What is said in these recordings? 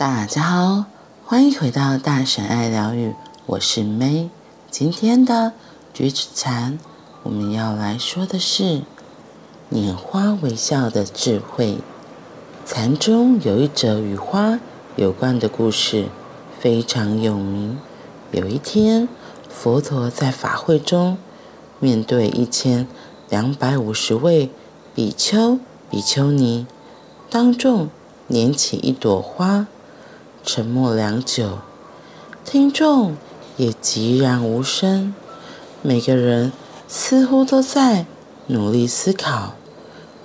大家好，欢迎回到大神爱疗愈，我是 May。今天的橘子禅，我们要来说的是拈花微笑的智慧。禅中有一则与花有关的故事，非常有名。有一天，佛陀在法会中，面对一千两百五十位比丘、比丘尼，当众拈起一朵花。沉默良久，听众也寂然无声。每个人似乎都在努力思考，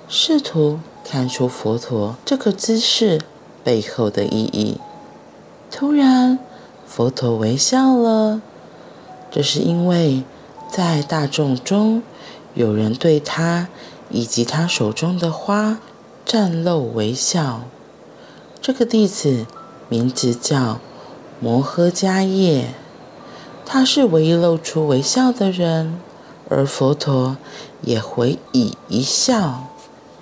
试图看出佛陀这个姿势背后的意义。突然，佛陀微笑了。这是因为在大众中，有人对他以及他手中的花绽露微笑。这个弟子。名字叫摩诃迦叶，他是唯一露出微笑的人，而佛陀也回以一笑，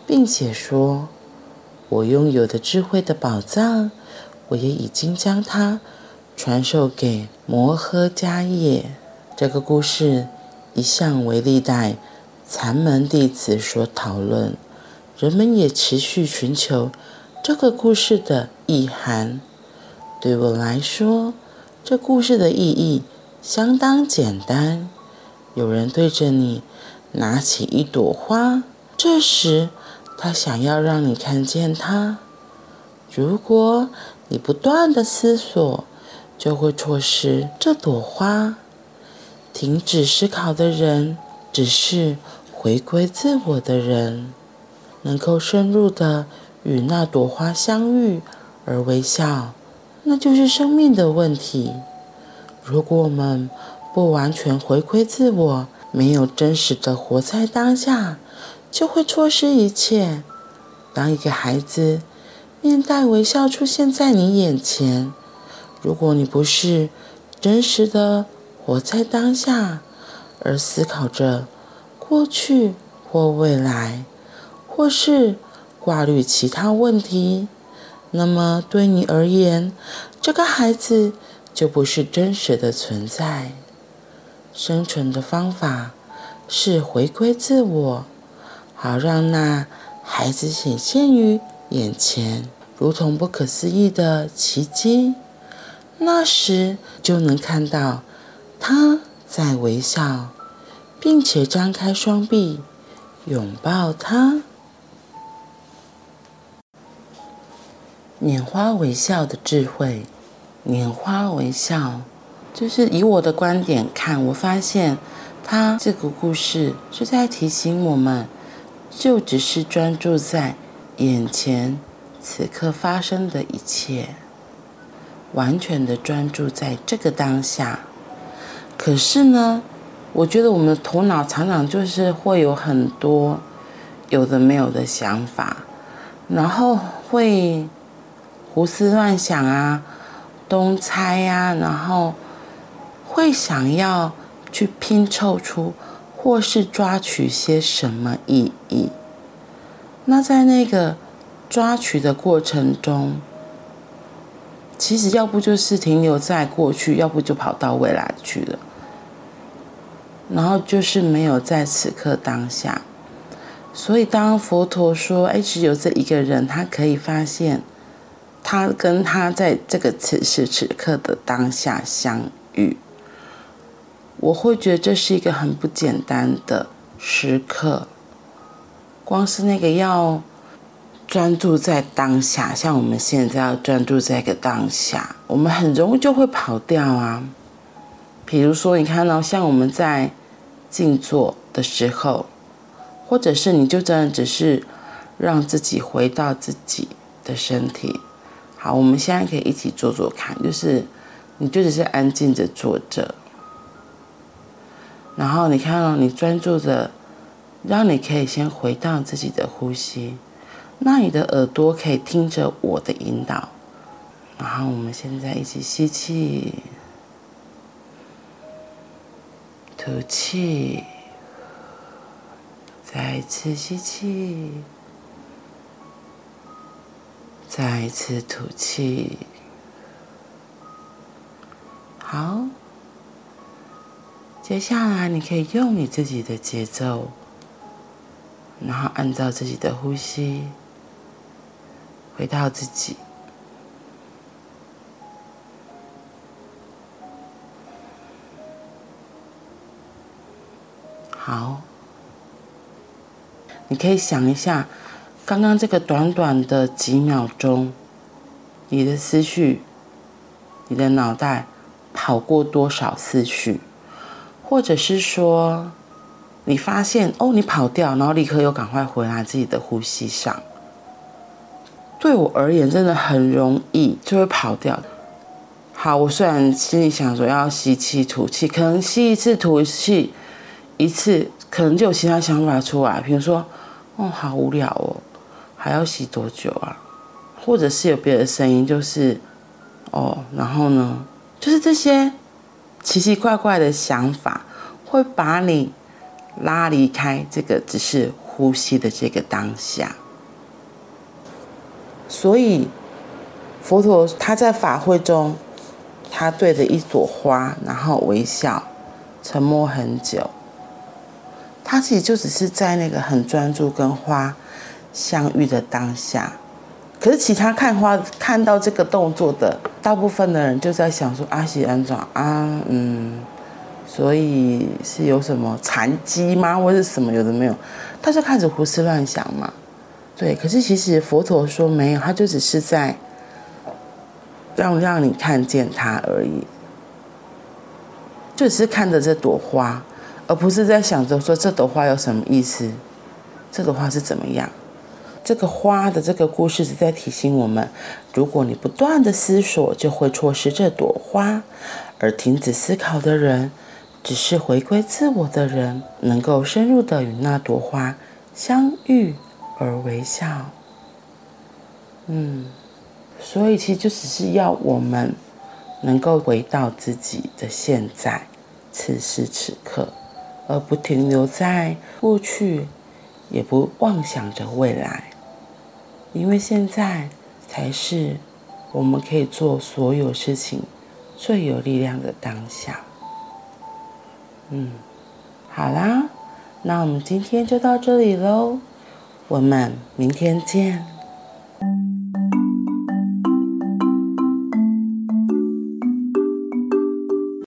并且说：“我拥有的智慧的宝藏，我也已经将它传授给摩诃迦叶。”这个故事一向为历代禅门弟子所讨论，人们也持续寻求这个故事的意涵。对我来说，这故事的意义相当简单。有人对着你拿起一朵花，这时他想要让你看见它。如果你不断地思索，就会错失这朵花。停止思考的人，只是回归自我的人，能够深入地与那朵花相遇而微笑。那就是生命的问题。如果我们不完全回归自我，没有真实的活在当下，就会错失一切。当一个孩子面带微笑出现在你眼前，如果你不是真实的活在当下，而思考着过去或未来，或是挂虑其他问题，那么对你而言，这个孩子就不是真实的存在。生存的方法是回归自我，好让那孩子显现于眼前，如同不可思议的奇迹。那时就能看到他在微笑，并且张开双臂拥抱他。拈花微笑的智慧，拈花微笑，就是以我的观点看，我发现他这个故事是在提醒我们，就只是专注在眼前此刻发生的一切，完全的专注在这个当下。可是呢，我觉得我们的头脑常常就是会有很多有的没有的想法，然后会。胡思乱想啊，东猜呀、啊，然后会想要去拼凑出，或是抓取些什么意义。那在那个抓取的过程中，其实要不就是停留在过去，要不就跑到未来去了。然后就是没有在此刻当下。所以当佛陀说：“哎，只有这一个人，他可以发现。”他跟他在这个此时此刻的当下相遇，我会觉得这是一个很不简单的时刻。光是那个要专注在当下，像我们现在要专注在一个当下，我们很容易就会跑掉啊。比如说，你看到像我们在静坐的时候，或者是你就真的只是让自己回到自己的身体。好，我们现在可以一起做做看，就是你就只是安静的坐着，然后你看哦你专注的，让你可以先回到自己的呼吸，那你的耳朵可以听着我的引导，然后我们现在一起吸气，吐气，再次吸气。再一次吐气，好，接下来你可以用你自己的节奏，然后按照自己的呼吸，回到自己。好，你可以想一下，刚刚这个短短的几秒钟，你的思绪，你的脑袋跑过多少思绪，或者是说，你发现哦，你跑掉，然后立刻又赶快回来自己的呼吸上。对我而言，真的很容易就会跑掉。好，我虽然心里想说要吸气吐气，可能吸一次吐一次气。一次可能就有其他想法出来，比如说，哦，好无聊哦，还要洗多久啊？或者是有别的声音，就是，哦，然后呢，就是这些奇奇怪怪的想法，会把你拉离开这个只是呼吸的这个当下。所以，佛陀他在法会中，他对着一朵花，然后微笑，沉默很久。他其实就只是在那个很专注跟花相遇的当下，可是其他看花看到这个动作的大部分的人就在想说阿喜安装啊，嗯，所以是有什么残疾吗，或者是什么有的没有，他就开始胡思乱想嘛。对，可是其实佛陀说没有，他就只是在让让你看见他而已，就只是看着这朵花。而不是在想着说这朵花有什么意思，这朵花是怎么样？这个花的这个故事是在提醒我们：如果你不断的思索，就会错失这朵花；而停止思考的人，只是回归自我的人，能够深入的与那朵花相遇而微笑。嗯，所以其实就只是要我们能够回到自己的现在，此时此刻。而不停留在过去，也不妄想着未来，因为现在才是我们可以做所有事情最有力量的当下。嗯，好啦，那我们今天就到这里喽，我们明天见。